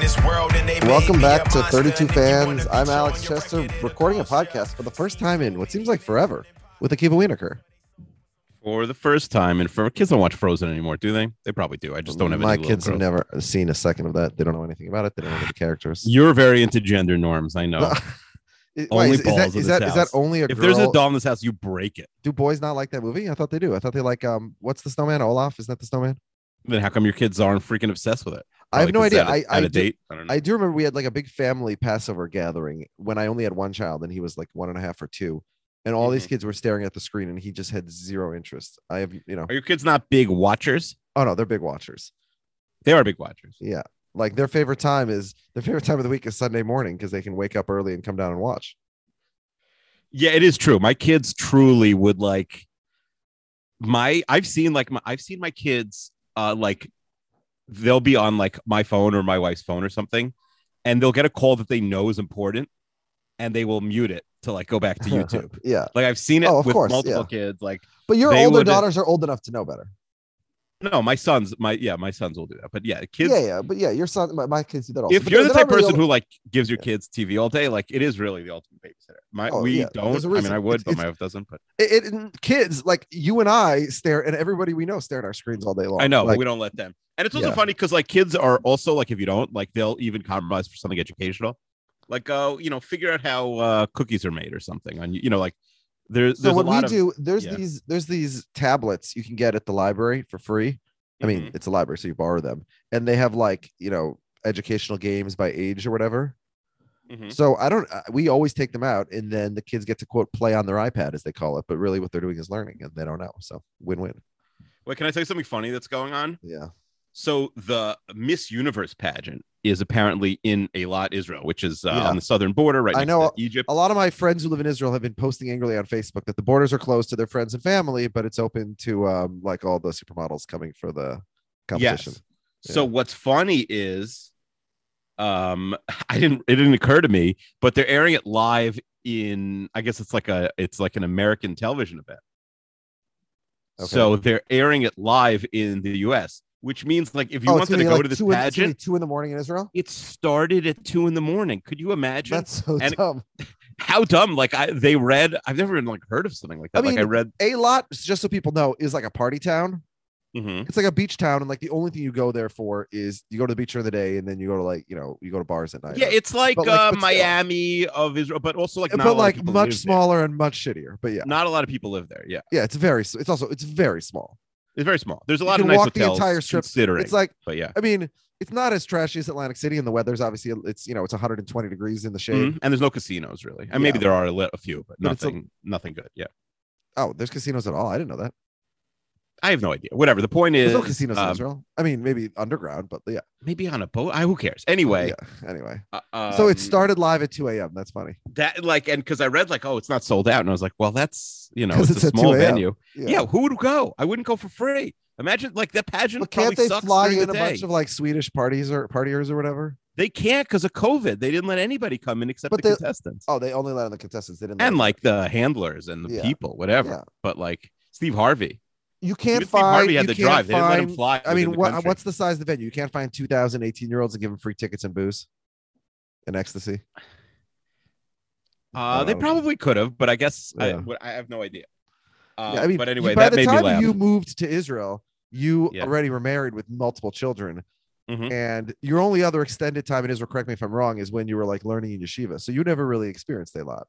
Welcome made me back to 32 And if you wanna Fans. I'm Alex Chester, recording a podcast for the first time in what seems like forever with Akiva Wienerkur. for the first time. And for kids don't watch Frozen anymore, do they? They probably do. I just don't have My any kids have never seen a second of that. They don't know anything about it. They don't know the characters. You're very into gender norms. I know. It- Only wait, is, is balls that, in is, this that, is that only a if girl? there's a doll in this house, you break it. do boys not like that movie? I thought they do. I thought they like um. What's the snowman? Olaf? Isn't that the snowman? Then how come your kids aren't freaking obsessed with it? I have no idea. it's At a, I- I a do- date. I don't know. I do remember we had like a big family Passover gathering when I only had one child and he was like one and a half or two, and all these Mhm. kids were staring at the screen and he just had zero interest. I have you know. Are your kids not big watchers? Oh no, they're big watchers. They are big watchers. Yeah. Like their favorite time is their favorite time of the week is Sunday morning because they can wake up early and come down and watch. Yeah, it is true. My kids truly would like my I've seen like my I've seen my kids uh like they'll be on like my phone or my wife's phone or something and they'll get a call that they know is important and they will mute it to like go no, my sons my yeah, my sons will do that. But yeah, kids yeah, yeah. But yeah, your son, my, my kids do that also. if But you're the type really person old- who like gives your kids TV all day, like it is really the ultimate babysitter. My Oh, we yeah, don't. I mean. I would, It's- but my wife doesn't. But it, it- kids like you and I stare, and everybody we know stare at our screens all day long. I know, Like, but we don't let them. And it's also Yeah. funny because like kids are also like if you don't like they'll even compromise for something educational, like uh you know figure out how uh cookies are made or something. On you know like there's so what we of do, there's yeah. these there's these tablets you can get at the library for free. I mean, Mhm. it's a library, so you borrow them, and they have like you know educational games by age or whatever. Mhm. So I don't. uh, We always take them out, and then the kids get to quote play on their iPad as they call it, but really what they're doing is learning, and they don't know. So win-win. Wait, can I tell you something funny that's going on? Yeah. So the Miss Universe pageant is apparently in Eilat, Israel, which is uh, Yeah. on the southern border, right I know Egypt. A lot of my friends who live in Israel have been posting angrily on Facebook that the borders are closed to their friends and family, but it's open to um, like all the supermodels coming for the competition. Yes. So what's funny is, um, I didn't. It didn't occur to me, but they're airing it live in. I guess it's like a. It's like an American television event. Okay. So they're airing it live in the U.S., which means like if you Oh, wanted gonna go like to this two in, it's gonna be pageant, two in the morning in Israel. it started at two in the morning. Could you imagine That's so And- dumb. how dumb? Like I, they read. I've never even like heard of something like I that. like I read. Eilat, just so people know, is like a party town. Mhm. It's like a beach town, and like the only thing you go there for is you go to the beach during the day, and then you go to like you know you go to bars at night. Yeah, it's like, But, like, uh, but still. Miami of Israel, but also like but like much live there. smaller and much shittier. But yeah, Not a lot of people live there. Yeah, yeah, it's very. It's also it's very small. It's very small. There's a You lot of can nice walk the entire strip. Considering, It's like but yeah. I mean, it's not as trashy as Atlantic City, and the weather's obviously it's you know it's 120 degrees in the shade. Mhm. And there's no casinos really. And maybe there are a, li- a few, but, But it's a- nothing, nothing good. Yeah, Oh, there's casinos at all. I didn't know that. I have no idea. Whatever. The point is, There's no casinos in um, Israel. I mean, maybe underground, but yeah. maybe on a boat. I, who cares? Anyway, yeah. Anyway, uh, so it um, started live at 2 a.m. That's funny. that like, and because I read like, oh, it's not sold out, and I was like, well, that's you know, it's, it's a small venue. Yeah. who would go? I wouldn't go for free. Imagine like that pageant. Can't probably they sucks fly in the a bunch of like Swedish parties or partiers or whatever? They can't because of COVID. They didn't let anybody come in except But the the- contestants Oh, they only let in the contestants. They didn't. and in- like the handlers and the Yeah. people, whatever. Yeah. But like Steve Harvey, you can't Even Steve Harvey find. You the can't. They didn't let him find. fly I mean, what, what's the size of the venue? You can't find 2,000 18 year olds and give them free tickets and booze and ecstasy. Uh, they okay. probably could have, but I guess I, Yeah. what- I have no idea. Uh, Yeah, I mean, but anyway, by that the made me time laugh. you moved to Israel, you Yeah. already were married with multiple children, Mhm. and your only other extended time in Israel, correct me if I'm wrong, is when you were like learning in yeshiva. So you never really experienced a lot.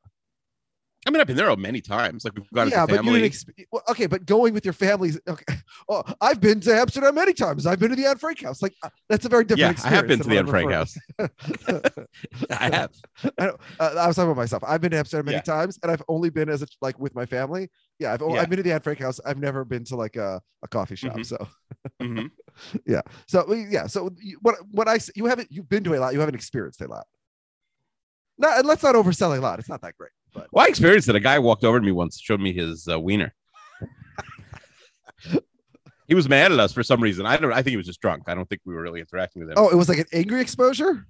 I mean, I've been there many times. Like we've gone yeah, as a but you family. didn't. Exp- well, okay, but going with your families. Okay. Oh, I've been to Amsterdam many times. I've been to the Anne Frank house. Like uh, that's a very different. yeah, I have been to the Anne Frank than what I'm house. I have. I, don't- uh, I was talking about myself. I've been to Amsterdam many Yeah. times, and I've only been as a, like with my family. Yeah, I've, o- Yeah. I've been to the Anne Frank house. I've never been to like a, a coffee shop. Mhm. So Mhm. yeah, so yeah, so you, what what I you haven't you've been to a lot. You haven't experienced a lot. No, and let's not oversell Eilat. It's not that great, but Well, I experienced it. A guy walked over to me once, showed me his uh, wiener. he was mad at us for some reason. I don't. I think he was just drunk. I don't think we were really interacting with him. oh, it was like an angry exposure.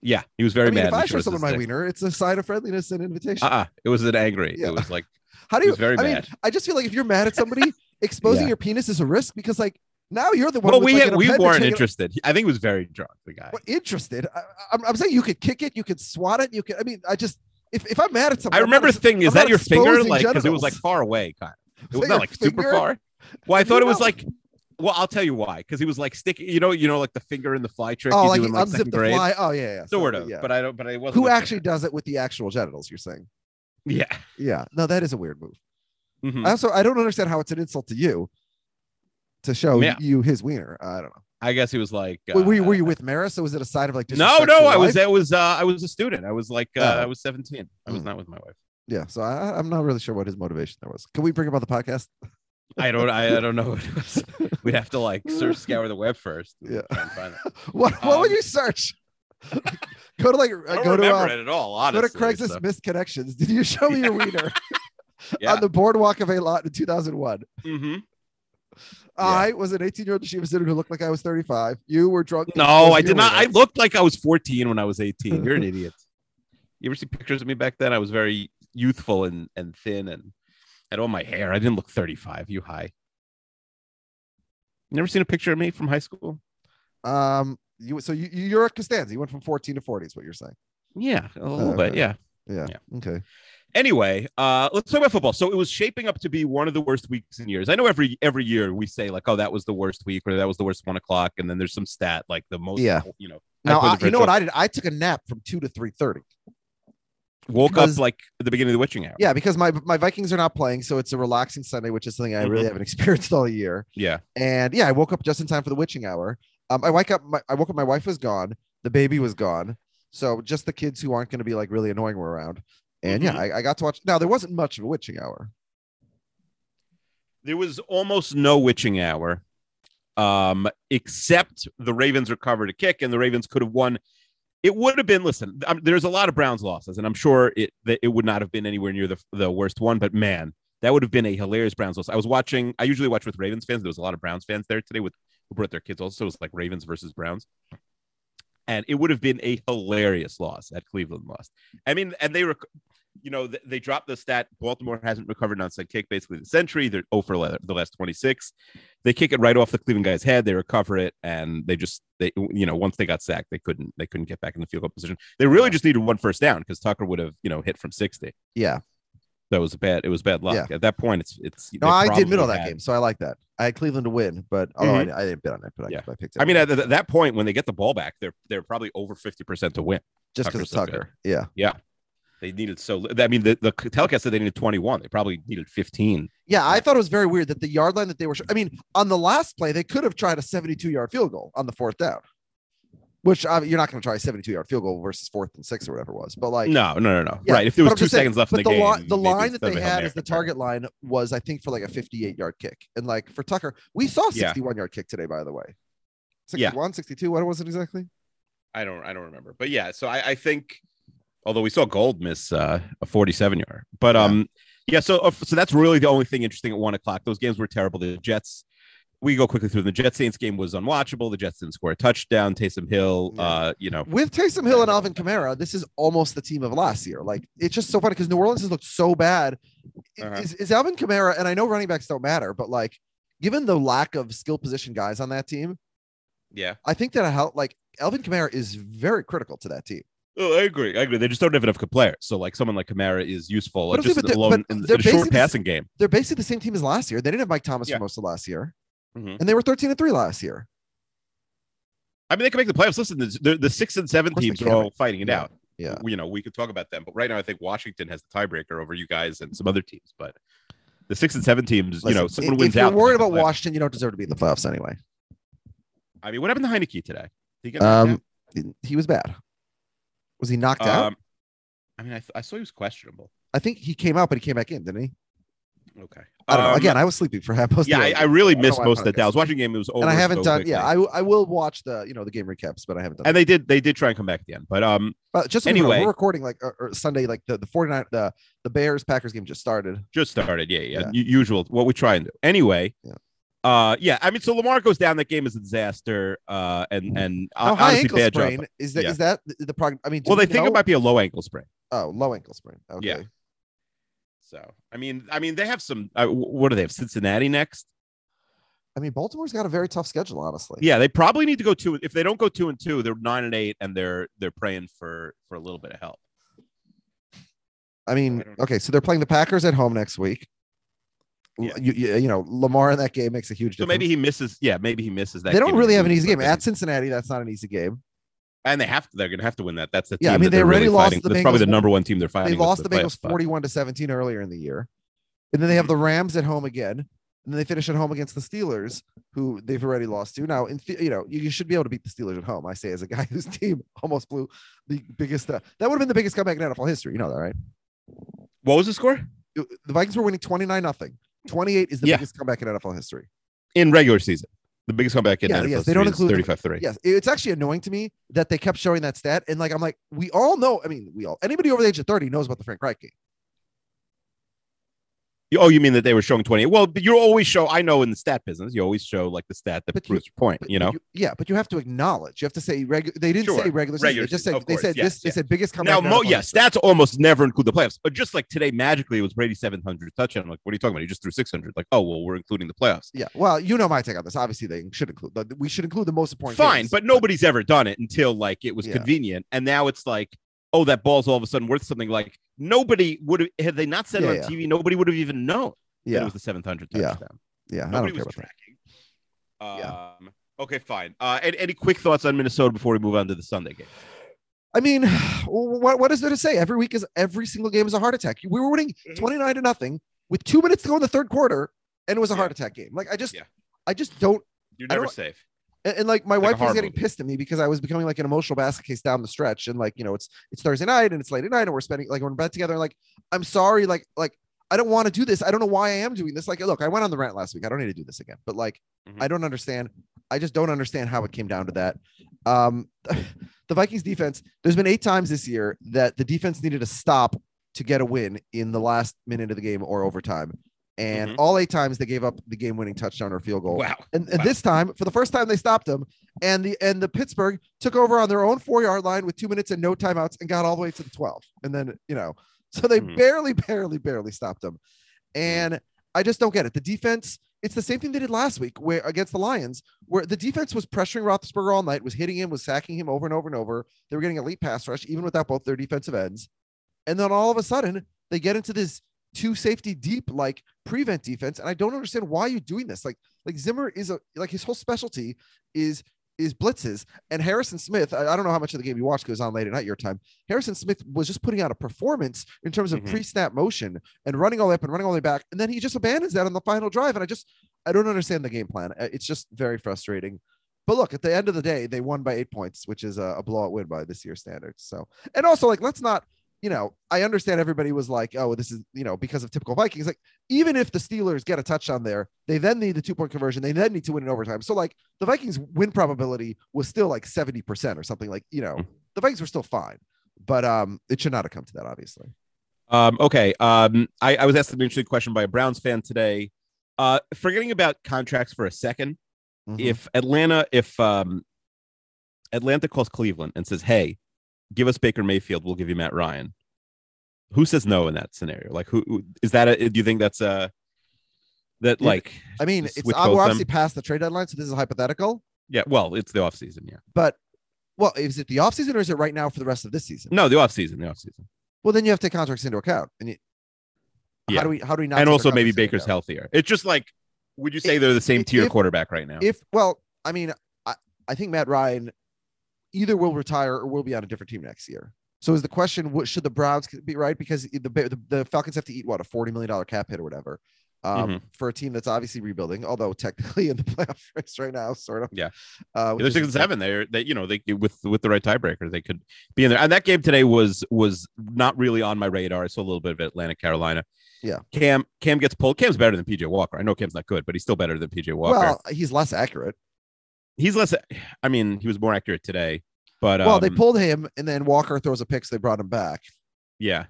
yeah, he was very I mean, mad. if I show someone my dick. wiener, it's a sign of friendliness and invitation. Uh-uh. It was an angry. Yeah. It was like How do you? very I mean, mad. I just feel like if you're mad at somebody, exposing Yeah. your penis is a risk because like now you're the one. well, we like, had, we weren't interested. I think he was very drunk. The guy. Well, interested. I, I'm, I'm saying you could kick it, you could swat it, you could. I mean, I just if, if I'm mad at somebody, I remember thinking, is I'm that your finger? Like, because it was like far away, kind of. It was not like super far. Well, I thought it was know- like. Well, I'll tell you why. Because he was like sticking. You know, you know, like the finger in the fly trick Oh, like do he in like second the grade. fly. Oh yeah, yeah. Sort of, Yeah. but I don't. But I wasn't. Who actually finger. does it with the actual genitals? You're saying? Yeah. Yeah. No, that is a weird move. Mhm. I also I don't understand how it's an insult to you to show Yeah. you his wiener. I don't know. I guess he was like. Wait, were you uh, were you with Maris? So was it a side of like No, no, I was. I was. Uh, I was a student. I was like. Uh, Oh. I was seventeen. I was Mm. not with my wife. Yeah. So I, I'm not really sure what his motivation there was. Can we bring him on the podcast? I don't. I, I don't know. What it was. We'd have to like search, scour the web first. Yeah. find it. What what would Um, you search? go to like I don't go to remember uh, it at all. go Honestly, to Craigslist so- missed connections. Did you show me your wiener Yeah. on the boardwalk of Eilat in 2001? Mhm. I was an 18 year old yeshiva student who looked like I was 35. You were drunk. No, I did not. I looked like I was 14 when I was 18. You're an idiot. You ever see pictures of me back then? I was very youthful and, and thin and had all my hair. I didn't look 35. You high. Never seen a picture of me from high school? Um, you so you you're a Costanza. You went from 14 to 40 is what you're saying. Yeah, a little okay. bit. Yeah. Yeah. Yeah. Okay. Anyway, uh, let's talk about football. So it was shaping up to be one of the worst weeks in years. I know every every year we say like, oh, that was the worst week or that was the worst one o'clock, and then there's some stat like the most. Yeah. You know. Now I, you know what. I did? I took a nap from two to 3:30. woke because- up like at the beginning of the witching hour. Yeah, because my my Vikings are not playing, so it's a relaxing Sunday, which is something I really Mhm. haven't experienced all year. Yeah. And yeah, I woke up just in time for the witching hour. Um, I wake up. My, I woke up. My wife was gone. The baby was gone. So just the kids who aren't going to be like really annoying were around. And yeah, I, I got to watch. Now there wasn't much of a witching hour. There was almost no witching hour, um, except the Ravens recovered a kick, and the Ravens could have won. It would have been. Listen, um, there's a lot of Browns losses, and I'm sure it that it would not have been anywhere near the the worst one. But man, that would have been a hilarious Browns loss. I was watching. I usually watch with Ravens fans. There was a lot of Browns fans there today with who brought their kids. Also, it was like Ravens versus Browns. And it would have been a hilarious loss at Cleveland lost. I mean, and they were, you know, th- they dropped the stat. Baltimore hasn't recovered an onside kick basically the century. They're 0 for the last 26. They kick it right off the Cleveland guy's head. They recover it, and they just they you know once they got sacked, they couldn't they couldn't get back in the field goal position. They really just needed one first down because Tucker would have you know hit from 60. Yeah. That was a bad. It was bad luck. Yeah. At that point, it's it's. No, I did middle of that game, so I like that. I had Cleveland to win, but although Mhm. I, I didn't bet on it, but I, Yeah. I picked it. I mean, at, th- that point, when they get the ball back, they're they're probably over 50 percent to win. just because Tucker's of so Tucker. Yeah. Yeah. They needed so. I mean, the, the telecast said they needed 21. They probably needed 15. Yeah, I thought it was very weird that the yard line that they were. I mean, on the last play, they could have tried a 72 yard field goal on the fourth down, which uh, you're not going to try a 72 yard field goal versus fourth and six or whatever it was. But like, no, no, no, no. Yeah, right. If there was two saying- seconds left in the, the, game, line, the line that they had as the target line was, I think, for like a 58 yard kick. And like for Tucker, we saw a Yeah. 61 yard kick today, by the way. Yeah. 61, 62. What was it exactly? I don't, I don't remember. But yeah, so I, I think, although we saw Gould miss uh, a 47 yard, but Yeah. um, yeah. So, uh, so that's really the only thing interesting at one o'clock. Those games were terrible. The Jets. We go quickly through. The Jets Saints game was unwatchable. The Jets didn't score a touchdown. Taysom Hill, Yeah. uh, you know, With Taysom Hill and Alvin Kamara, this is almost the team of last year. Like it's just so funny because New Orleans has looked so bad. Uh-huh. Is, is Alvin Kamara, and I know running backs don't matter, but like given the lack of skill position guys on that team, yeah. I think that a help like Alvin Kamara is very critical to that team. Oh, I agree. I agree. They just don't have enough players. So like someone like Kamara is useful, But saying, just but alone in, in a short passing game. They're basically the same team as last year. They didn't have Mike Thomas Yeah. for most of last year, Mhm. and they were 13 and three last year. I mean, they can make the playoffs. Listen, the, the, six and seven Of course they teams are all fighting it Yeah. out. Yeah. you know, we could talk about them, but right now I think Washington has the tiebreaker over you guys and some other teams. But the six and seven teams, you know, someone if, wins if you're out. worried about. Washington, you don't deserve to be in the playoffs anyway. I mean, what happened to Heinicke today? Did he get Um, he was bad. Was he knocked out? out? Um, I mean, I, th- I saw he was questionable. I think he came out, but he came back in, didn't he? Okay. I don't know. Um, Again, I was sleeping for half most. of yeah, I. I really don't missed most of the it Dallas Washington game. It was over, and I haven't so done. quickly. Yeah, I I will watch the you know the game recaps, but I haven't done. and that. they did they did try and come back at the end, but um, But just so anyway, anyway. we're recording like or, or Sunday, like the the 49 the the Bears Packers game just started. just started. Yeah, yeah, Yeah. usual what we try and do. Anyway, Yeah. uh, yeah. I mean, so Lamar goes down. That game is a disaster. Uh, and and uh, high honestly, ankle bad sprain job. is that Yeah. is that the, the prog- I mean, Well, they think know- it might be a low ankle sprain. oh low ankle sprain. Okay. Yeah. So I mean, I mean, they have some. Uh, what do they have? Cincinnati next. I mean, Baltimore's got a very tough schedule, honestly. Yeah, they probably need to go two. If they don't go two and two, they're nine and eight, and they're they're praying for for a little bit of help. I mean, I okay, so they're playing the Packers at home next week. Yeah. You, you, you know, Lamar in that game makes a huge So difference. maybe he misses. Yeah, maybe he misses that. they don't game really have an easy game at Cincinnati. That's not an easy game. And they have to. They're gonna have to win that. That's the team. Yeah, I mean, they already really lost fighting. the That's probably the number one team they're fighting. They lost for the Bengals 41 to 17 earlier in the year. And then they have the Rams at home again. And then they finish at home against the Steelers, who they've already lost to. Now, in the- you know, you, you should be able to beat the Steelers at home. I say as a guy whose team almost blew the biggest. Uh, that would have been the biggest comeback in NFL history. You know that, right? What was the score The Vikings were winning 29 nothing. 28 is the Yeah. biggest comeback in NFL history. in regular season? The biggest comeback in Yeah, NFL yes, they don't include- 35-3. Yes, it's actually annoying to me that they kept showing that stat. And like, I'm like, we all know. I mean, we all anybody over the age of 30 knows about the Frank Reich game. You- Oh, you mean that they were showing 28? Well, but you always show. I know in the stat business, you always show like the stat that But you- proves your point. You know. yeah, but you have to acknowledge. You have to say regular. They didn't Sure. say regular season. Regular They just said they course, said yes, this. They said biggest now, comeback. in mo- yeah, stats almost never include the playoffs. But just like today, magically, it was Brady 700 touchdown. I'm like, what are you talking about? He just threw 600. Like, oh well, we're including the playoffs. Yeah, well, you know my take on this. Obviously, they should include. We should include the most important. Fine, games. but nobody's ever done it until like it was Yeah. convenient, and now it's like, oh, that ball's all of a sudden worth something. Like nobody would have had they not said Yeah, it yeah. on TV, nobody would have even known that it was the 700 Yeah. touchdown. yeah. I don't Nobody care was tracking. Yeah. Um, Okay, fine. Uh, any, any quick thoughts on Minnesota before we move on to the Sunday game? I mean, what what is there to say? Every week is every single game is a heart attack. We were winning Mhm. 29 to nothing with two minutes to go in the third quarter, and it was a Yeah. heart attack game. Like I just, Yeah. I just don't. You're never don't- safe. And, and, like my Like wife was getting movie. pissed at me because I was becoming like an emotional basket case down the stretch, and like you know, it's it's Thursday night and it's late at night, and we're spending like we're in bed together. And like, I'm sorry, like like I don't want to do this. I don't know why I am doing this. Like, look, I went on the rant last week. I don't need to do this again. But like, Mhm. I don't understand. I just don't understand how it came down to that. Um, the Vikings defense. There's been eight times this year that the defense needed to stop to get a win in the last minute of the game or overtime, and Mhm. all eight times they gave up the game-winning touchdown or field goal. Wow. And, and Wow. this time, for the first time, they stopped them, and the and the Pittsburgh took over on their own four yard line with two minutes and no timeouts, and got all the way to the twelve. And then you know, so they Mhm. barely, barely, barely stopped them. And I just don't get it. The defense, it's the same thing they did last week, where against the Lions, where the defense was pressuring Roethlisberger all night, was hitting him, was sacking him over and over and over. They were getting elite pass rush, even without both their defensive ends. And then all of a sudden, they get into this two safety deep like prevent defense, and I don't understand why you're doing this. Like, like Zimmer is a like his whole specialty is is blitzes, and Harrison Smith. I, I don't know how much of the game you watched it was on late at night your time. Harrison Smith was just putting out a performance in terms of Mhm. pre-snap motion and running all the up and running all the way back, and then he just abandons that on the final drive. And I just I don't understand the game plan. It's just very frustrating. But look, at the end of the day, they won by eight points, which is a, a blowout win by this year's standards. So, and also like let's not you know, I understand everybody was like, oh, this is, you know, because of typical Vikings. Like, even if the Steelers get a touchdown there, they then need the two point conversion. They then need to win in overtime. So, like, the Vikings win probability was still like 70% or something. Like, you know, the Vikings were still fine, but um, it should not have come to that, obviously. Um, okay. Um, I, I was asked an interesting question by a Browns fan today. Uh, forgetting about contracts for a 2nd Mhm. if Atlanta, if um, Atlanta calls Cleveland and says, "Hey, give us Baker Mayfield, we'll give you Matt Ryan," who says no in that scenario? Like, who is that? A, do you think that's a that like? I mean, it's we're obviously them? past the trade deadline, so this is hypothetical. Yeah. Well, it's the offseason. Yeah. But Well, is it the offseason or is it right now for the rest of this season? No, the offseason, the offseason. Well, then you have to take contracts into account. And you, Yeah. how do we how do we not? And also maybe Baker's account? healthier. It's just like, would you say If- they're the same tier if- quarterback right now? If well, I mean, I, I think Matt Ryan either will retire or will be on a different team next year. So is the question: What should the Browns be right? Because the the, the Falcons have to eat what a forty million dollar cap hit or whatever. Um, Mhm. for a team that's obviously rebuilding, although technically in the playoff race right now, sort of. Yeah. Uh, they're six and seven. They're they, you know, they with with the right tiebreaker, they could be in there. And that game today was was not really on my radar. I saw a little bit of Atlanta, Carolina. Yeah. Cam Cam gets pulled. Cam's better than PJ Walker. I know Cam's not good, but he's still better than PJ Walker. Well, he's less accurate. he's less. I mean, he was more accurate today, but well, they um, pulled him, and then Walker throws a pick, so they brought him back. yeah.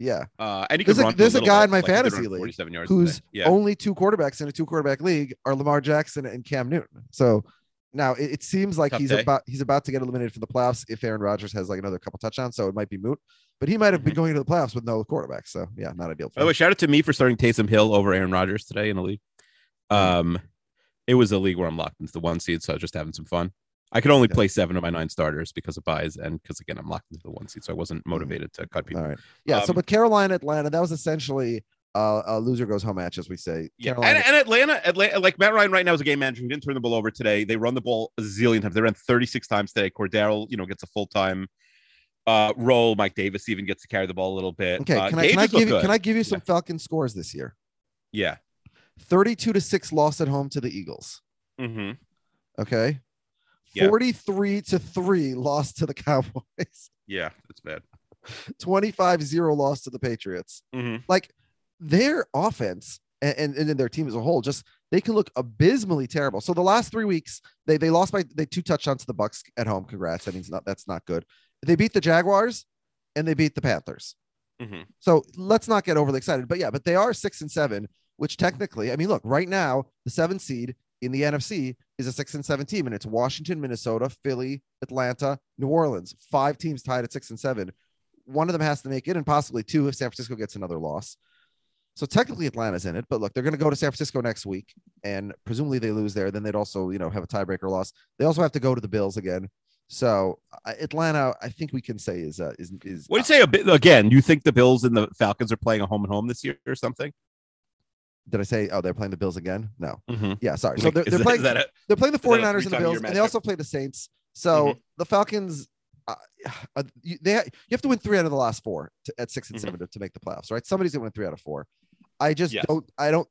Yeah, Uh, and he There's a- there's a guy bit, in my like fantasy league 47 yards who's yeah. only two quarterbacks in a two quarterback league are Lamar Jackson and Cam Newton. So now it, it seems like Tough he's day. about he's about to get eliminated from the playoffs if Aaron Rodgers has like another couple touchdowns. So it might be moot. But he might have been going to the playoffs with no quarterback. So yeah, not ideal. Mm-hmm. By the way, shout out to me for starting Taysom Hill over Aaron Rodgers today in the league. Um, it was a league where I'm locked into the one seed, so I was just having some fun. I could only Yeah. play seven of my nine starters because of buys, and because again I'm locked into the one seat, so I wasn't motivated to cut people. All right. Yeah. so Um, but Carolina, Atlanta, that was essentially uh, a loser goes home match, as we say. Yeah, and, and Atlanta, Atlanta, like Matt Ryan right now is a game manager. He didn't turn the ball over today. They run the ball a zillion times. They ran 36 times today. Cordarrelle, you know, gets a full time uh, role. Mike Davis even gets to carry the ball a little bit. okay. Uh, Can I, can I give you can I give you some Falcon scores this year? Yeah. 32 to 6 loss at home to the Eagles. Mm-hmm. Okay. Yeah. 43 to 3 lost to the Cowboys. Yeah, that's bad. 25 0 loss to the Patriots. Mm-hmm. Like their offense and, and, and then their team as a whole, just they can look abysmally terrible. So the last three weeks, they they lost by they two touchdowns to the Bucks at home. Congrats. That means not that's not good. They beat the Jaguars and they beat the Panthers. Mm-hmm. So let's not get overly excited. But yeah, but they are six and seven, which technically, I mean, look, right now, the seven seed in the NFC is a six and seven team, and it's Washington, Minnesota, Philly, Atlanta, New Orleans, five teams tied at six and seven. One of them has to make it, and possibly two if San Francisco gets another loss. So technically Atlanta's in it, but look, they're going to go to San Francisco next week, and presumably they lose there. Then they'd also, you know, have a tiebreaker loss. They also have to go to the Bills again. So Atlanta, I think we can say is uh, is is. What do you say a bit again? You think the Bills and the Falcons are playing a home and home this year or something? Did I say? Oh, they're playing the Bills again? No. Mm-hmm. Yeah, sorry. So they're, they're that- playing. they're playing the that a 49ers and the Bills, and they also play the Saints. So Mhm. the Falcons, uh, uh, you, they you have to win three out of the last four to, at 6 and Mhm. seven to, to make the playoffs, right? Somebody's gonna win three out of four. I just don't. I don't.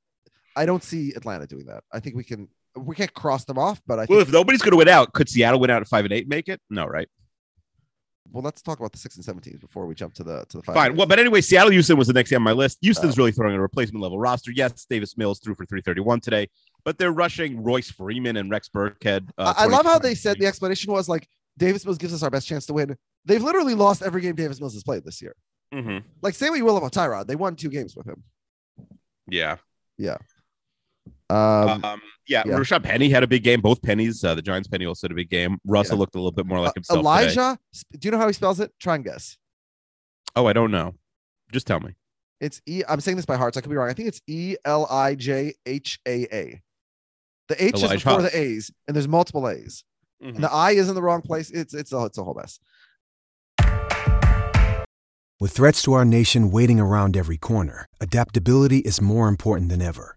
I don't see Atlanta doing that. I think we can. We can't cross them off, but I think. well, if nobody's going to win out, could Seattle win out at five and eight? Make it? No, right? Well, let's talk about the six and seven teams before we jump to the to the five. Fine. Well, but anyway, Seattle Houston was the next game on my list. Houston's Oh. really throwing a replacement level roster. Yes, Davis Mills threw for 331 today, but they're rushing Royce Freeman and Rex Burkhead. Uh, I, love how they said the explanation was like Davis Mills gives us our best chance to win. They've literally lost every game Davis Mills has played this year. Mhm. Like say what you will about Tyrod, they won two games with him. Yeah. Yeah. Um, Um, yeah. yeah. Rashad Penny had a big game. Both pennies. Uh, the Giants penny also had a big game. Russell Yeah. looked a little bit more like uh, himself. today. Elijah, sp- do you know how he spells it? Try and guess. Oh, I don't know. Just tell me. It's E. I'm saying this by heart, so I could be wrong. I think it's E L I J H A A. The H is Elijah. before the A's, and there's multiple A's. Mhm. And the I is in the wrong place. It's it's a it's a whole mess. With threats to our nation waiting around every corner, adaptability is more important than ever.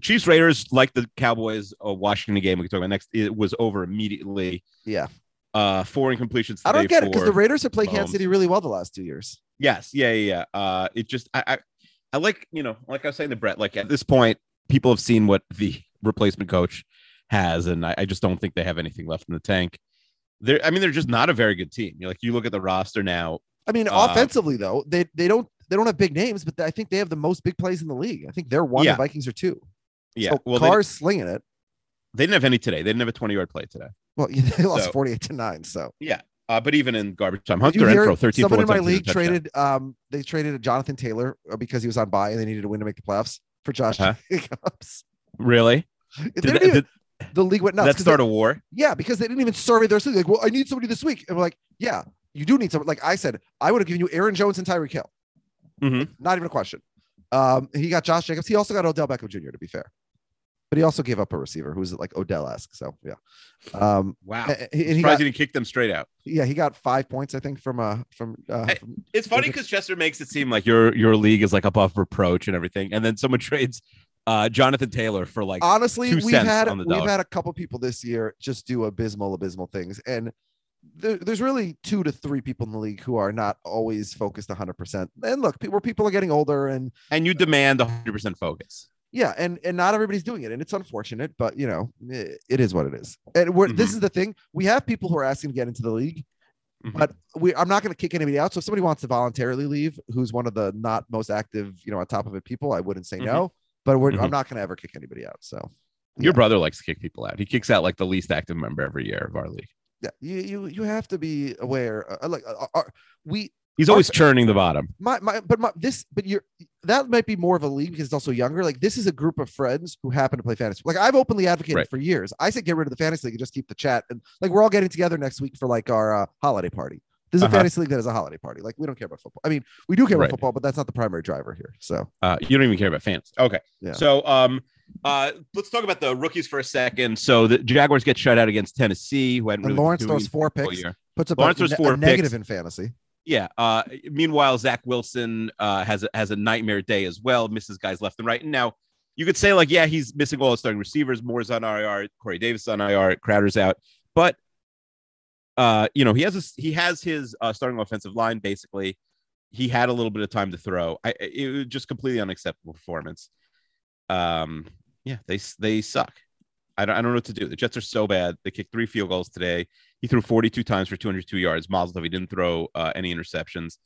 Chiefs Raiders, like the Cowboys uh, Washington game we can talk about next, it was over immediately. Yeah. Uh, four incompletions. I don't get it because the Raiders have played Kansas City really well the last two years. Yes, yeah, yeah, yeah. Uh, it just I, I I like you know like I was saying to Brett, like at this point, people have seen what the replacement coach has, and I, I just don't think they have anything left in the tank. They're I mean they're just not a very good team. You're like you look at the roster now. I mean, Uh, offensively though, they they don't they don't have big names, but I think they have the most big plays in the league. I think they're one. Yeah. The Vikings are two. Yeah, so well Carr's slinging it. they didn't have any today. They didn't have a 20 yard play today. Well, they lost So- forty eight to nine. So Yeah, uh, but even in garbage time, Hunter Renfrow 13 someone in my league traded um they traded Jonathan Taylor uh, because he was on bye and they needed a win to make the playoffs for Josh Uh-huh. Jacobs. Really? Did didn't that, even- did the league went nuts. that start they- a war? Yeah, because they didn't even survey their league. Like, well, I need somebody this week. And we're like, yeah, you do need someone. Like I said, I would have given you Aaron Jones and Tyreek Hill. Mhm. Not even a question. Um, he got Josh Jacobs. He also got Odell Beckham Jr. To be fair, but he also gave up a receiver who's like Odell-esque. So yeah, um, Wow. and, and he got he didn't kick them straight out. yeah he got five points I think from uh from uh from, It's funny because Chester makes it seem like your your league is like above reproach and everything, and then someone trades uh, Jonathan Taylor for like honestly two we've had on the we've dollar. had a couple people this year just do abysmal abysmal things and there, there's really two to three people in the league who are not always focused 100% and look where people are getting older and and you demand 100 percent focus. Yeah and and not everybody's doing it and it's unfortunate but you know eh, it is what it is and we're this Mhm. is the thing we have people who are asking to get into the league Mhm. but we i'm not going to kick anybody out so if somebody wants to voluntarily leave who's one of the not most active you know on top of it people i wouldn't say no but we're, i'm Mhm. not going to ever kick anybody out so Your Yeah. brother likes to kick people out. He kicks out like the least active member every year of our league. yeah you you, you have to be aware uh, like uh, uh, we He's always churning the bottom. my my but my this but you're that might be more of a league because it's also younger like this is a group of friends who happen to play fantasy like i've openly advocated Right. for years i said get rid of the fantasy league and just keep the chat and like we're all getting together next week for like our uh, holiday party this is Uh-huh. a fantasy league that is a holiday party like we don't care about football i mean we do care Right. about football but that's not the primary driver here so Uh, you don't even care about fans. Okay. Yeah. So um uh let's talk about the rookies for a second. So the Jaguars get shut out against Tennessee, who hadn't and really lawrence throws four picks puts up Lawrence a, throws four a negative picks. in fantasy Yeah. Uh meanwhile, Zach Wilson uh has a has a nightmare day as well, misses guys left and right. And now you could say, like, yeah, he's missing all his starting receivers. Moore's on IR, Corey Davis on IR, Crowder's out. But uh, you know, he has a, he has his uh, starting offensive line basically. He had a little bit of time to throw. I it was just completely unacceptable performance. Um, yeah, they they suck. I don't, I don't know what to do. The Jets are so bad. They kicked three field goals today. He threw 42 times for 202 yards. Mazel tov. He didn't throw uh, any interceptions.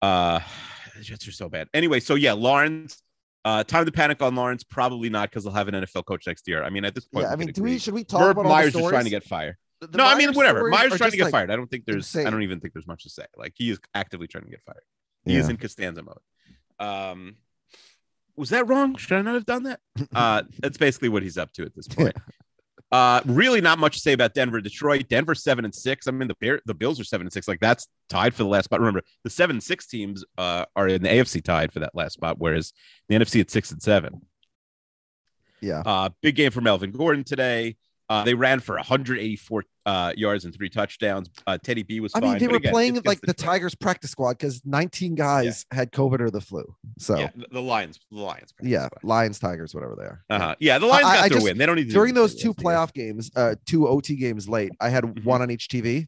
Uh, the Jets are so bad. Anyway, so yeah, Lawrence. Uh, time to panic on Lawrence? Probably not because they'll have an NFL coach next year. I mean, at this point, yeah i mean do we should we talk Herb about Myers is trying to get fired. The- the no, I mean, whatever. Meyer's trying to get like, fired. I don't think there's. I don't even think there's much to say. Like he is actively trying to get fired. He is in Costanza mode. Um, was that wrong? Should I not have done that? Uh, that's basically what he's up to at this point. Uh, really not much to say about Denver, Detroit. Denver seven and six. I mean, the Bear, the Bills are seven and six. Like that's tied for the last spot. Remember, the seven and six teams uh, are in the AFC tied for that last spot, whereas the NFC at six and seven. yeah Uh, big game for Melvin Gordon today. Uh, they ran for 184 uh, yards and three touchdowns. Uh, Teddy B was I fine. mean, they were again, playing like against the Tigers practice squad because 19 guys had COVID or the flu. So Yeah, yeah, the, the Lions. The Lions. practice squad. Lions, Tigers, whatever they are. Uh-huh. Yeah, the Lions I- got I their just- win. They don't need During those two playoff games, uh, two OT games late, I had Mhm. one on each TV,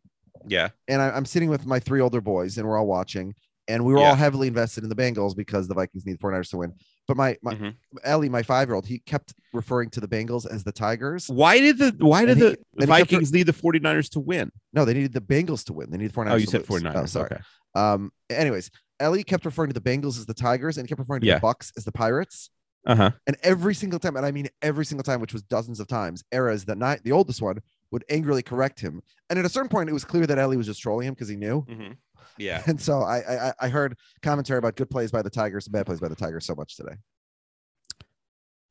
Yeah. and I, I'm sitting with my three older boys, and we're all watching, and we were Yeah. all heavily invested in the Bengals because the Vikings need the 49ers to win. But my, my Mhm. Ellie, my five year old, he kept referring to the Bengals as the Tigers. Why did the Why did he- the Vikings need the 49ers to win? No, they needed the Bengals to win. They needed the 49ers. Oh, you said lose. 49ers. Oh, sorry. Okay. Um. Anyways, Ellie kept referring to the Bengals as the Tigers, and he kept referring to Yeah. the Bucks as the Pirates. Uh huh. And every single time, and I mean every single time, which was dozens of times, Eras, the night, the oldest one, would angrily correct him. And at a certain point, it was clear that Ellie was just trolling him because he knew. Mm-hmm. Yeah. And so I, I I heard commentary about good plays by the Tigers and bad plays by the Tigers so much today.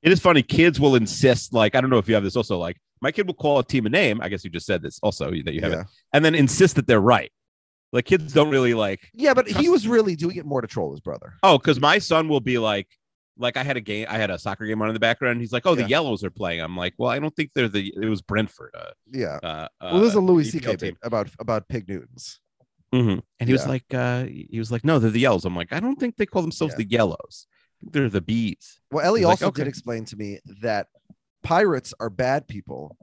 It is funny. Kids will insist, like, I don't know if you have this also, like, my kid will call a team a name. I guess you just said this also that you have Yeah. it, and then insist that they're right. Like, kids don't really like, Yeah, but he was really doing it more to troll his brother. oh, because my son will be like, like I had a game, I had a soccer game on in the background. He's like, oh, the yellows are playing. I'm like, well, I don't think they're the, it was Brentford. Uh, Yeah. uh, Well, this is a uh, Louis C.K. about about pig Newtons. Mhm. And he was like, uh, he was like, no, they're the yellows. I'm like, I don't think they call themselves Yeah. the yellows. They're the bees. Well, Ellie He's like, also "Okay." did explain to me that pirates are bad people,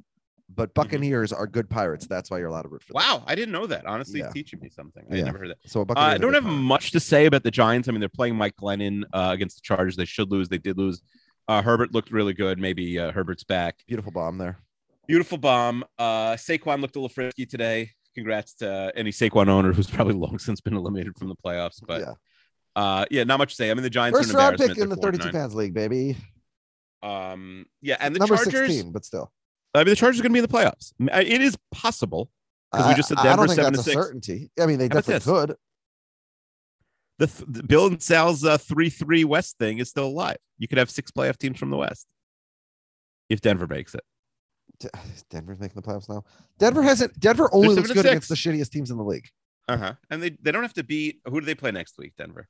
but Buccaneers are good Pirates. That's why you're allowed to root for them. Wow, I didn't know that. Honestly, Yeah. teaching me something. I Yeah. never heard that. So Uh, I don't have Pirates. much to say about the Giants. I mean, they're playing Mike Glennon uh, against the Chargers. They should lose. They did lose. Uh, Herbert looked really good. Maybe uh, Herbert's back. Beautiful bomb there. Beautiful bomb. Uh, Saquon looked a little frisky today. Congrats to any Saquon owner who's probably long since been eliminated from the playoffs. But yeah. uh, yeah, not much to say. I mean, the Giants First are an round pick in the 32 4-9. fans league, baby. Um, yeah, and the Number Chargers. 16, but still. I mean, the Chargers are going to be in the playoffs. It is possible because we just said I- I don't think seven that's to a six. certainty. I mean, they How definitely could. The, th- the Bill and Sal's uh, three three West thing is still alive. You could have six playoff teams from the West if Denver makes it. Denver's making the playoffs now. Denver hasn't. Denver only looks good and against the shittiest teams in the league. Uh huh. And they they don't have to beat. Who do they play next week? Denver.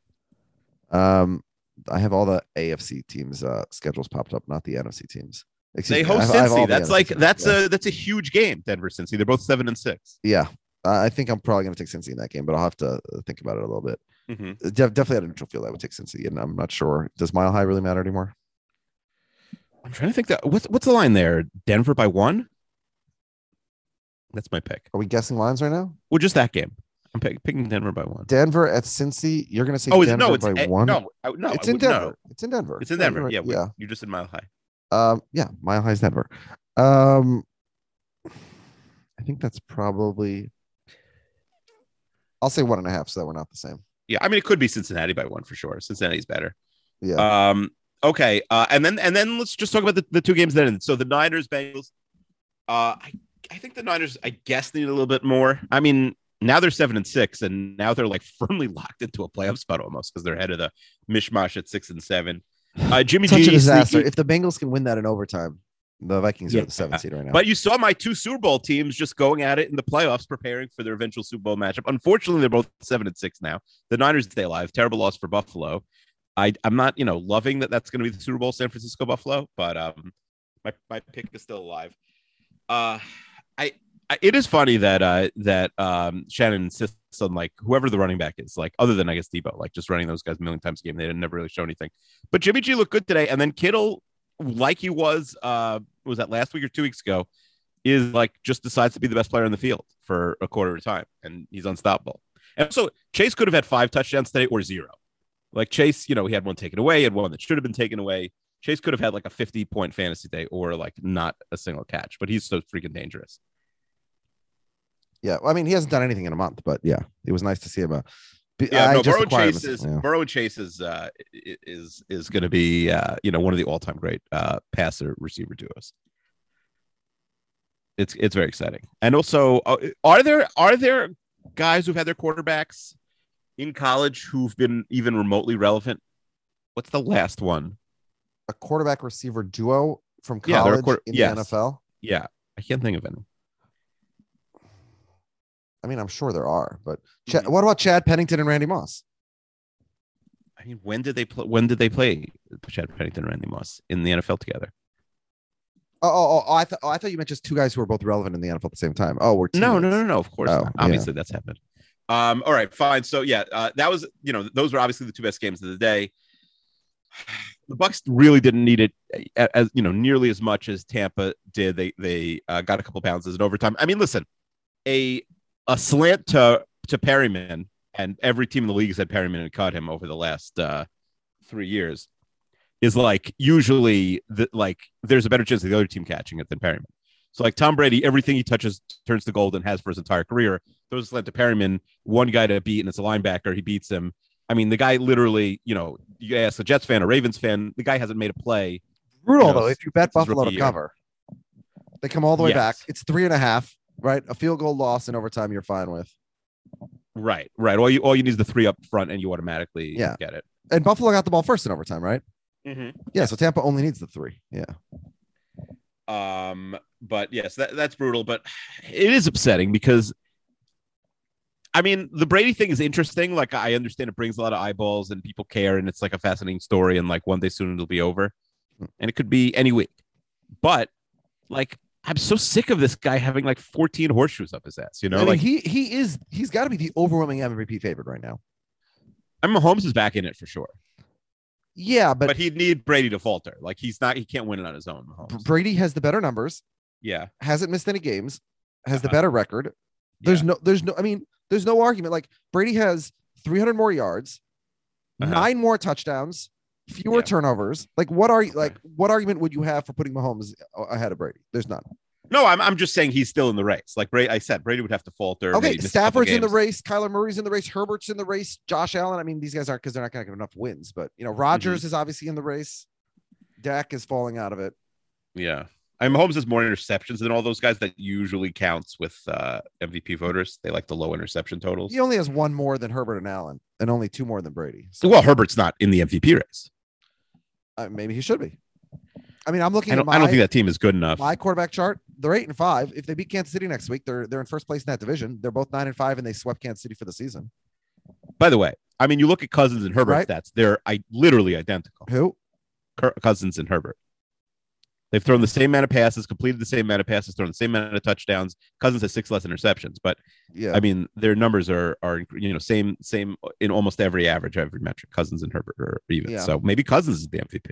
Um, I have all the AFC teams uh schedules popped up, not the NFC teams. Excuse they me, host I have- I have all Cincy. That's like teams, that's yeah. a that's a huge game. Denver Cincy. They're both seven and six. yeah. I think I'm probably going to take Cincy in that game, but I'll have to uh, think about it a little bit. Mm-hmm. Uh, def- definitely at a neutral field, I would take Cincy, and I'm not sure. Does Mile High really matter anymore? I'm trying to think that what's what's the line there? Denver by one. That's my pick. Are we guessing lines right now? Well, just that game. I'm pick, picking Denver by one. Denver at Cincy. You're going to say oh, is Denver no, it's by eh, one. no, I- no, it's I in would- no. Denver. It's in Denver. It's in Denver. you're. Yeah, we- yeah. You just said Mile High. Um, yeah, Mile High's Denver. Um, I think that's probably. I'll say one and a half, so that we're not the same. Yeah, I mean it could be Cincinnati by one for sure. Cincinnati's better. Yeah. Um. Okay. Uh. And then and then let's just talk about the, the two games that ended. So the Niners Bengals. Uh. I I think the Niners. I guess need a little bit more. I mean. Now they're seven and six, and now they're like firmly locked into a playoff spot almost because they're ahead of the mishmash at six and seven. Uh, Jimmy Such G a disaster. sneaky- If the Bengals can win that in overtime, the Vikings Yeah. are the seventh seed right now. But you saw my two Super Bowl teams just going at it in the playoffs, preparing for their eventual Super Bowl matchup. Unfortunately, they're both seven and six now. The Niners stay alive. Terrible loss for Buffalo. I I'm not you know loving that that's going to be the Super Bowl San Francisco Buffalo, but um my my pick is still alive. Uh, I. I it is funny that uh that um Shanahan insists on like whoever the running back is like other than I guess Deebo like just running those guys a million times a game they didn't never really show anything but Jimmy G looked good today and then Kittle like he was uh was that last week or two weeks ago is like just decides to be the best player in the field for a quarter of time and he's unstoppable. And so Chase could have had five touchdowns today or zero. Like Chase, you know, he had one taken away, he had one that should have been taken away. Chase could have had like a 50 point fantasy day or like not a single catch, but he's so freaking dangerous. yeah, well, I mean, he hasn't done anything in a month, but yeah, it was nice to see him. Uh, be- Yeah, I no, just Burrow Chase is yeah. Burrow Chase is uh is is going to be uh you know one of the all time great uh passer receiver duos. It's it's very exciting, and also uh, are there are there guys who've had their quarterbacks in college who've been even remotely relevant? What's the last one? a quarterback receiver duo from Yeah, college quarter- in yes. the NFL. Yeah, I can't think of any. I mean, I'm sure there are, but Ch- Mhm. what about Chad Pennington and Randy Moss? I mean, when did they play? When did they play Chad Pennington and Randy Moss in the NFL together? Oh, oh, oh, I thought oh, I thought you meant just two guys who were both relevant in the NFL at the same time. Oh, we're No, no, no, no. Of course, Oh, not. yeah. obviously that's happened. Um, all right, fine. So yeah, uh, that was you know those were obviously the two best games of the day. The Bucks really didn't need it as you know nearly as much as Tampa did. They they uh, got a couple bounces in overtime. I mean, listen, a a slant to to Perriman, and every team in the league has had Perriman and caught him over the last uh, three years. Is like usually the like there's a better chance of the other team catching it than Perriman. So like Tom Brady, everything he touches turns to gold and has for his entire career. Those a slant to Perriman, one guy to beat, and it's a linebacker. He beats him. I mean, the guy literally, you know, you ask a Jets fan, a Ravens fan, the guy hasn't made a play. Brutal You know, though. If you bet Buffalo to rookie year. cover, they come all the way Yes. back. It's three and a half, right? A field goal loss in overtime, you're fine with. Right, right. All you all you need is the three up front, and you automatically Yeah. get it. And Buffalo got the ball first in overtime, right? Mm-hmm. Yeah. So Tampa only needs the three. Yeah. Um, but yes, that, that's brutal. But it is upsetting because, I mean, the Brady thing is interesting. Like, I understand it brings a lot of eyeballs and people care, and it's like a fascinating story. And like one day soon it'll be over, and it could be any week. But like, I'm so sick of this guy having like 14 horseshoes up his ass. You know, I mean, like he he is he's got to be the overwhelming MVP favorite right now. I mean, Mahomes is back in it for sure, Yeah, but, but, he'd need Brady to falter. Like, he's not, he can't win it on his own. Mahomes. Brady has the better numbers. Yeah. hasn't missed any games, has the Uh-huh. better record. There's Yeah. no, there's no, I mean, there's no argument. Like Brady has 300 more yards, Uh-huh. nine more touchdowns, fewer Yeah. turnovers. Like, what are you like? What argument would you have for putting Mahomes ahead of Brady? There's none. No, I'm, I'm just saying he's still in the race. Like Brady, I said, Brady would have to falter. Okay, maybe miss a couple Stafford's in the race. Kyler Murray's in the race. Herbert's in the race. Josh Allen. I mean, these guys aren't because they're not going to get enough wins. But you know, Rodgers Mm-hmm. is obviously in the race. Dak is falling out of it. Yeah. I mean, Mahomes has more interceptions than all those guys that usually counts with uh, MVP voters. They like the low interception totals. He only has one more than Herbert and Allen, and only two more than Brady. So Well, Herbert's not in the MVP race. uh, maybe he should be. I mean, I'm looking I at don't, my, I don't think that team is good enough. my quarterback chart. They're eight and five. If they beat Kansas City next week, they're they're in first place in that division. They're both nine and five, and they swept Kansas City for the season. By the way, I mean, you look at Cousins and Herbert Right. stats; they're I, literally identical. Who? Cousins and Herbert. They've thrown the same amount of passes, completed the same amount of passes, thrown the same amount of touchdowns. Cousins has six less interceptions, but Yeah. I mean, their numbers are are you know same same in almost every average, every metric. Cousins and Herbert are even. Yeah. So maybe Cousins is the MVP.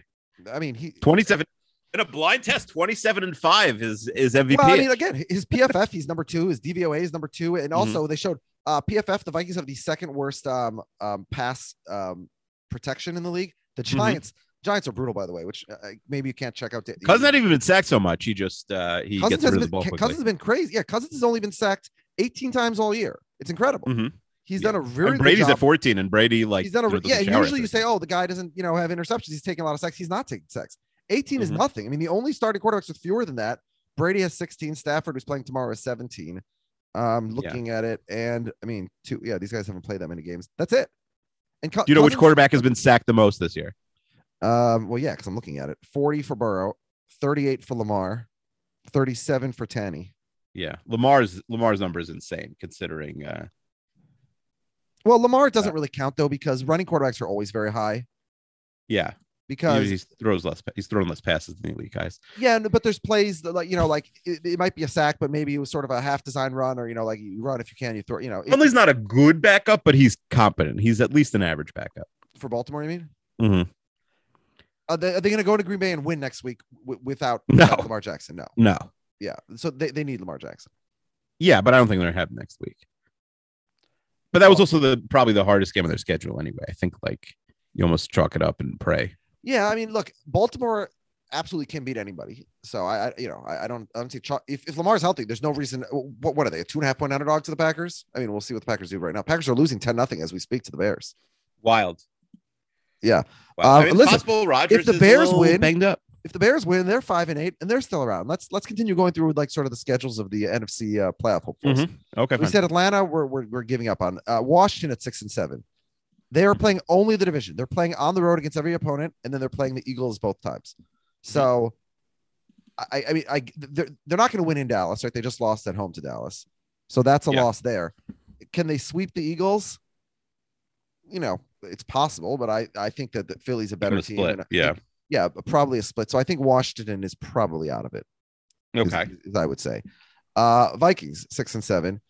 I mean, he. Twenty seven in a blind test. Twenty seven and five is is MVP. Well, I mean, again, his PFF he's number two. His DVOA is number two, Mm-hmm. and also they showed uh, PFF the Vikings have the second worst um, um, pass um, protection in the league. The Mm-hmm. Giants. Giants are brutal, by the way, which uh, maybe you can't check out. Cousins not even been sacked so much. He just uh he Cousins gets rid of the been, ball Cousins has been crazy. Yeah, Cousins has only been sacked 18 times all year. It's incredible. Mhm. He's Yeah. done a very And Brady's at 14 and Brady like he's done a yeah. usually you say, oh, the guy doesn't you know have interceptions. He's taking a lot of sacks. He's not taking sacks. 18 is Mhm. nothing. I mean, the only starting quarterbacks with fewer than that. Brady has 16. Stafford, who's playing tomorrow, is 17. Um, looking at it, and I mean, two. Yeah, these guys haven't played that many games. That's it. And Co- Do you know which quarterback has been sacked the most this year? Um, well, yeah, because I'm looking at it. 40 for Burrow, 38 for Lamar, 37 for Tanny. Yeah, Lamar's Lamar's number is insane considering. uh Well, Lamar doesn't really count though because running quarterbacks are always very high. Yeah, Because he throws less. He's thrown less passes than the elite guys. Yeah, but there's plays that like you know, like it, it might be a sack, but maybe it was sort of a half design run, or you know, like you run if you can, you throw. You know, it- not a good backup, but he's competent. He's at least an average backup. for Baltimore, you mean? Mhm. Are they, are they going to go to Green Bay and win next week w- without, No. without Lamar Jackson? No. No, Yeah. So they, they need Lamar Jackson. yeah, but I don't think they're gonna have next week. But that was also the probably the hardest game of their schedule anyway. I think like you almost chalk it up and pray. Yeah, I mean, look, Baltimore absolutely can beat anybody. So I, I you know, I, I don't, I don't see chalk- if if Lamar's healthy, there's no reason. What what are they? A two and a half point underdog to the Packers? I mean, we'll see what the Packers do right now. Packers are losing ten nothing as we speak to the Bears. Wild. Yeah. Wow. Uh, I mean, listen, possible Rodgers if the Bears win, banged up. if the Bears win, they're five and eight, and they're still around. Let's let's continue going through with like sort of the schedules of the NFC uh, playoff hopefuls. Mhm. Okay, we fine. said Atlanta, we're, we're we're giving up on. Uh, Washington at six and seven. They are playing only the division. They're playing on the road against every opponent, and then they're playing the Eagles both times. So, I I mean I they're they're not going to win in Dallas, right? They just lost at home to Dallas, so that's a Yeah. loss there. Can they sweep the Eagles? You know, it's possible, but I I think that the Philly's a better team. split, yeah. think- yeah, probably a split. So I think Washington is probably out of it. Okay. is I would say. Uh, Vikings six and seven.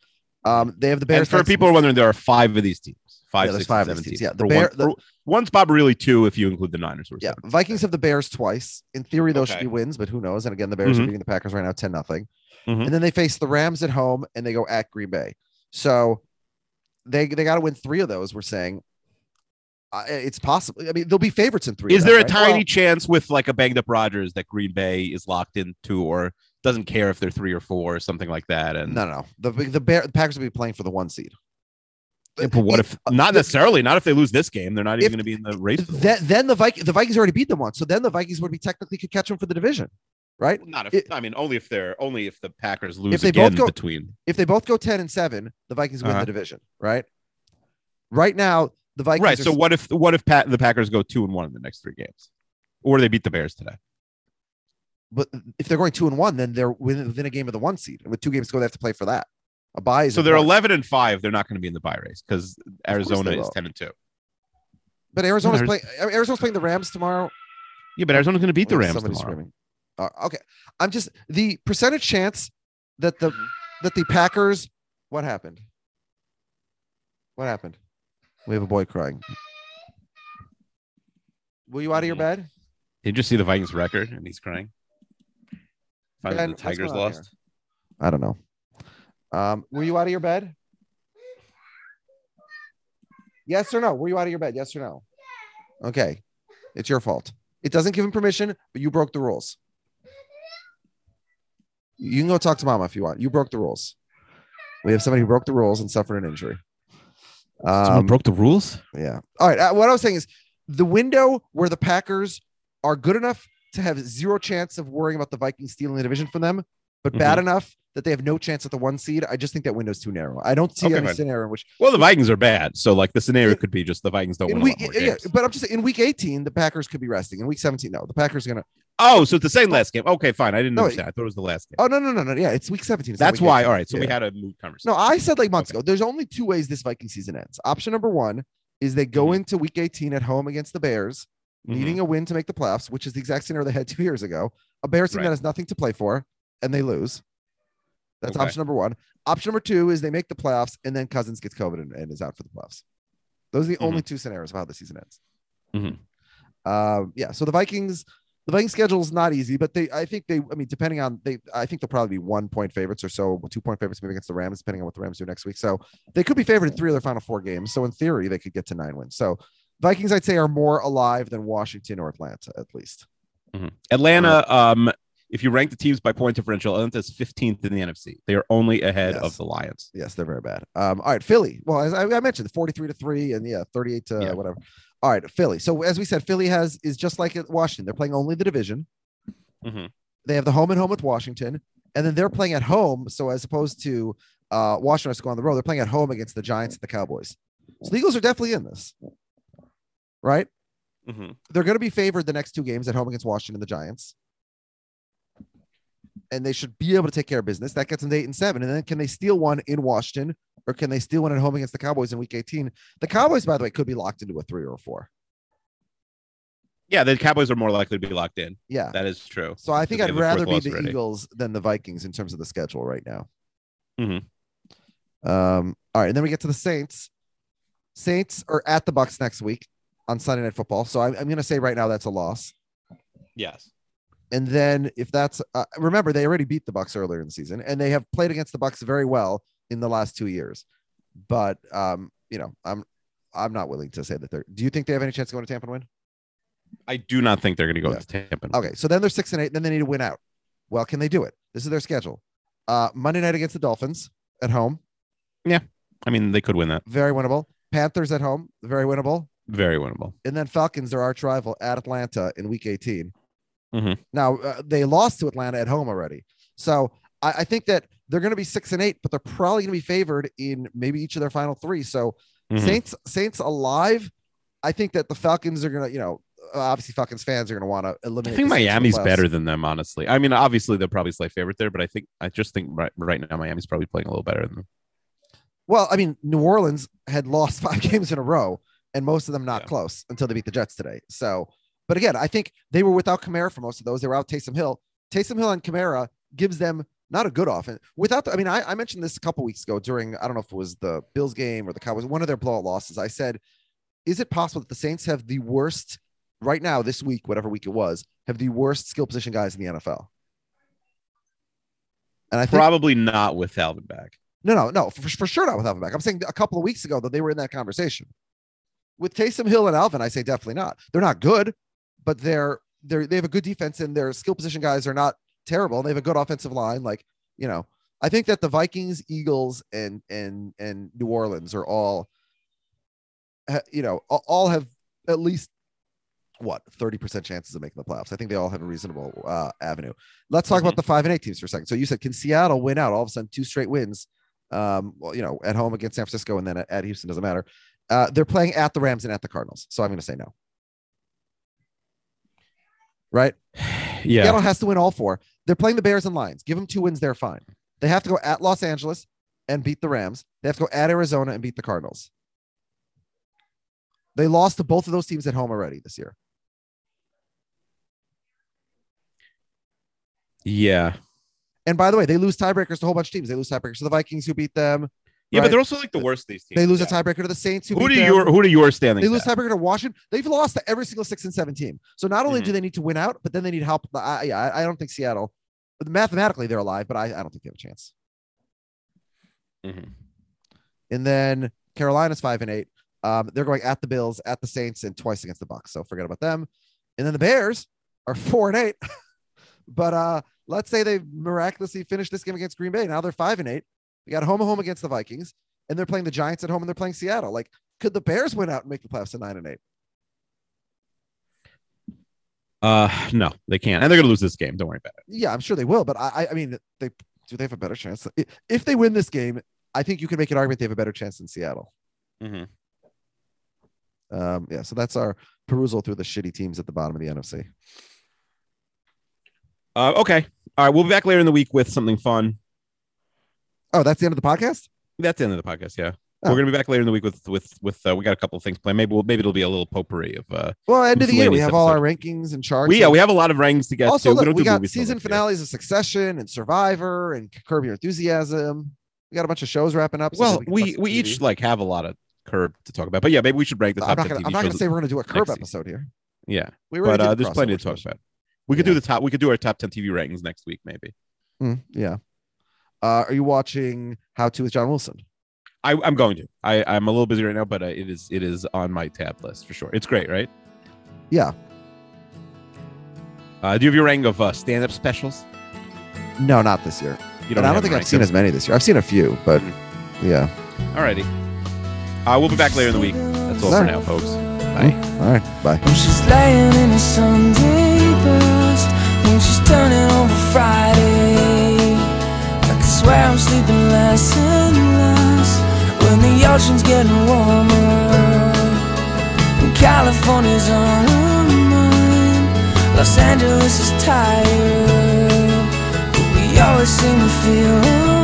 Um, they have the Bears. And for people are wondering, there are five of these teams. Five, Yeah, there's six, five seven teams. teams. Yeah, the Bear- one, the- one's probably really two if you include the Niners. are Yeah, seven. Vikings have the Bears twice. In theory, those should Okay. be wins, but who knows? And again, the Bears are Mhm. beating the Packers right now, ten nothing. Mhm. And then they face the Rams at home, and they go at Green Bay. So they they got to win three of those. We're saying uh, it's possible. I mean, they'll be favorites in three. Is there a right? tiny chance with like a banged up Rodgers that Green Bay is locked into or doesn't care if they're three or four or something like that? And Well, no, no, the the Bear the Packers will be playing for the one seed. Yeah, but what if not necessarily? Not if they lose this game, they're not even going to be in the race. the Then, then the Vikings the Vikings already beat them once, so then the Vikings would be technically could catch them for the division, right? Not if I mean only if they're only if the Packers lose if they again both go between. if they both go 10 and 7 the vikings win Uh-huh. the division right right now the vikings Right. So what if what if Pat, the Packers go two and one in the next three games, or they beat the Bears today? but if they're going 2 and 1 then they're within, within a game of the one seed and with two games to go they have to play for that a buy is So they're important. eleven and five. They're not going to be in the buy race because Arizona is ten and two. but arizona's Ari- playing arizona's playing the rams tomorrow Yeah, but Arizona's going to beat the Rams somebody's tomorrow. screaming Uh, okay i'm just the percentage chance that the Mm-hmm. that the packers what happened what happened we have a boy crying were you out of your Mhm. bed Did you just see the Vikings record and he's crying? Find Ben, the Tigers going on lost. I don't know. Um, were you out of your bed? Yes or no? Were you out of your bed? Yes or no? Okay. It's your fault. It doesn't give him permission, but you broke the rules. You can go talk to mama if you want. You broke the rules. We have somebody who broke the rules and suffered an injury. Someone Um, broke the rules. yeah. All right. Uh, what I was saying is the window where the Packers are good enough to have zero chance of worrying about the Vikings stealing the division from them, but bad Mm-hmm. enough that they have no chance at the one seed. I just think that window's too narrow. I don't see Okay, any fine. scenario in which Well, the Vikings are bad, so like the scenario In- could be just the Vikings don't win week, a lot more yeah, games. but I'm just saying in week 18, the Packers could be resting. In week 17, no, the Packers are gonna. Oh, so it's the same last game. Okay, fine. I didn't No, understand. I thought it was the last game. Oh no, no, no, no. Yeah, it's week 17. It's That's week why. 18. All right. So we had a moot conversation. No, I said like months Okay. ago. There's only two ways this Viking season ends. Option number one is they go Mhm. into week 18 at home against the Bears, Mhm. needing a win to make the playoffs, which is the exact scenario they had two years ago. A Bears team Right. that has nothing to play for, and they lose. That's Okay. option number one. Option number two is they make the playoffs, and then Cousins gets COVID and, and is out for the playoffs. Those are the Mm-hmm. only two scenarios of how the season ends. Mhm. Um, yeah. So the Vikings, the Vikings schedule is not easy, but they, I think they, I mean, depending on they, I think they'll probably be one point favorites or so, two point favorites maybe against the Rams, depending on what the Rams do next week. So they could be favored in three of their final four games. So in theory, they could get to nine wins. So Vikings, I'd say, are more alive than Washington or Atlanta, at least. Mhm. Atlanta. Um, if you rank the teams by point differential, Atlanta's 15th in the NFC. They are only ahead Yes. of the Lions. Yes, they're very bad. Um, all right, Philly. Well, as I, I mentioned, 43 to 3 and yeah, 38 to Yeah. whatever. All right, Philly. So as we said, Philly has is just like at Washington. They're playing only the division. Mhm. They have the home and home with Washington, and then they're playing at home. So as opposed to uh, Washington has to go on the road, they're playing at home against the Giants and the Cowboys. So the Eagles are definitely in this, right? Mhm. They're going to be favored the next two games at home against Washington and the Giants. And they should be able to take care of business. That gets them to eight and seven. And then can they steal one in Washington or can they steal one at home against the Cowboys in week 18? The Cowboys, by the way, could be locked into a three or a four. Yeah, the Cowboys are more likely to be locked in. Yeah. That is true. So I think I'd have the fourth rather be the already. Eagles than the Vikings in terms of the schedule right now. Mhm. Um, all right, and then we get to the Saints. Saints are at the Bucks next week on Sunday Night Football. So I'm, I'm going to say right now that's a loss. Yes. And then if that's uh, remember they already beat the Bucks earlier in the season, and they have played against the Bucks very well in the last two years. But um, you know, I'm I'm not willing to say that they're. Do you think they have any chance of going to Tampa and win? I do not think they're going to go Yeah. to Tampa. Okay, so then they're six and eight. Then they need to win out. Well, can they do it? This is their schedule. Uh, Monday night against the Dolphins at home, Yeah, I mean, they could win that. very winnable. Panthers at home, very winnable. Very winnable. And then Falcons, their arch rival at Atlanta in Week 18. Mhm. Now uh, they lost to Atlanta at home already, so I, I think that they're going to be six and eight, but they're probably going to be favored in maybe each of their final three. So Mhm. Saints, Saints alive. I think that the Falcons are going to, you know, obviously Falcons fans are going to want to eliminate. I think the Saints from the Miami's better than them, honestly. I mean, obviously they're probably slight favorite there, but I think I just think right, right now Miami's probably playing a little better than them. Well, I mean, New Orleans had lost five games in a row, and most of them not Yeah. close until they beat the Jets today. So, but again, I think they were without Kamara for most of those. They were out Taysom Hill. Taysom Hill and Kamara gives them not a good offense. Without, the, I mean, I, I mentioned this a couple weeks ago during I don't know if it was the Bills game or the Cowboys, one of their blowout losses. I said, is it possible that the Saints have the worst right now this week, whatever week it was, have the worst skill position guys in the NFL? And I think Probably not with Alvin back. no, no, no, for, for sure not with Alvin back. I'm saying a couple of weeks ago that they were in that conversation. With Taysom Hill and Alvin, I say definitely not. They're not good, but they're they're they have a good defense and their skill position guys are not terrible. And they have a good offensive line. Like, you know, I think that the Vikings, Eagles, and and and New Orleans are all you know, all- have at least what 30% chances of making the playoffs. I think they all have a reasonable uh, avenue. Let's talk about the five and eight teams for a second. So you said, can Seattle win out all of a sudden two straight wins? Um, well, you know, at home against San Francisco and then at, at Houston doesn't matter. Uh, they're playing at the Rams and at the Cardinals. So I'm going to say no. Right? Yeah. Seattle has to win all four. They're playing the Bears and Lions. Give them two wins, they're fine. They have to go at Los Angeles and beat the Rams. They have to go at Arizona and beat the Cardinals. They lost to both of those teams at home already this year. Yeah. And by the way, they lose tiebreakers to a whole bunch of teams. They lose tiebreakers to the Vikings who beat them. Yeah, right? but they're also like the worst of these teams. They lose yeah. a tiebreaker to the Saints who, Who do your who do your standings? They lose tiebreaker to Washington. They've lost to every single six and seven team. So not only Mhm. do they need to win out, but then they need help. I, yeah, I- I don't think Seattle mathematically they're alive, but I, I don't think they have a chance. Mhm. And then Carolina's five and eight. Um, they're going at the Bills, at the Saints, and twice against the Bucks. So forget about them. And then the Bears are four and eight. but uh, let's say they miraculously finished this game against Green Bay. Now they're five and eight. They got home and home against the Vikings, and they're playing the Giants at home, and they're playing Seattle. Like, could the Bears win out and make the playoffs at nine and eight? Uh, no, they can't, and they're gonna lose this game. Don't worry about it. Yeah, I'm sure they will. But I, I- mean, they do they have a better chance? If they win this game, I think you can make an argument they have a better chance than Seattle. Mhm. Um, yeah, so that's our perusal through the shitty teams at the bottom of the NFC. Uh, okay, all right. We'll be back later in the week with something fun. Oh, that's the end of the podcast. That's the end of the podcast. Yeah, Oh. we're gonna be back later in the week with with with. Uh, we got a couple of things planned. Maybe we'll, maybe it'll be a little potpourri of. uh Well, end of the year, we have all our rankings and charts. We yeah, we have a lot of rankings to get also to. look, we we got season finales of Succession and Survivor and Curb Your Enthusiasm. We got a bunch of shows wrapping up. so Well, can we we each like have a lot of curb to talk about, but yeah, maybe we should rank the I'm top not gonna, I'm not gonna say we're gonna do a Curb episode here. Yeah, We but uh, there's plenty to talk about. We could do the top. We could do our top ten TV rankings next week, maybe. Mm, yeah. Uh, are you watching How to with John Wilson? I, I'm going to. I, I'm a little busy right now, but uh, it is it is on my tab list for sure. It's great, right? Yeah. Uh, do you have your rank of uh, stand-up specials? No, not this year. You and I don't think I've seen ranked. as many this year. I've seen a few, but yeah. Alrighty. Uh, we'll be back later in the week. That's all for now, folks. Bye. All right. Bye. She's laying in a Sunday best When she's turning over Friday I can swear I'm sleeping less and less. When the ocean's getting warmer And California's on her mind. Los Angeles is tired But we always seem to feel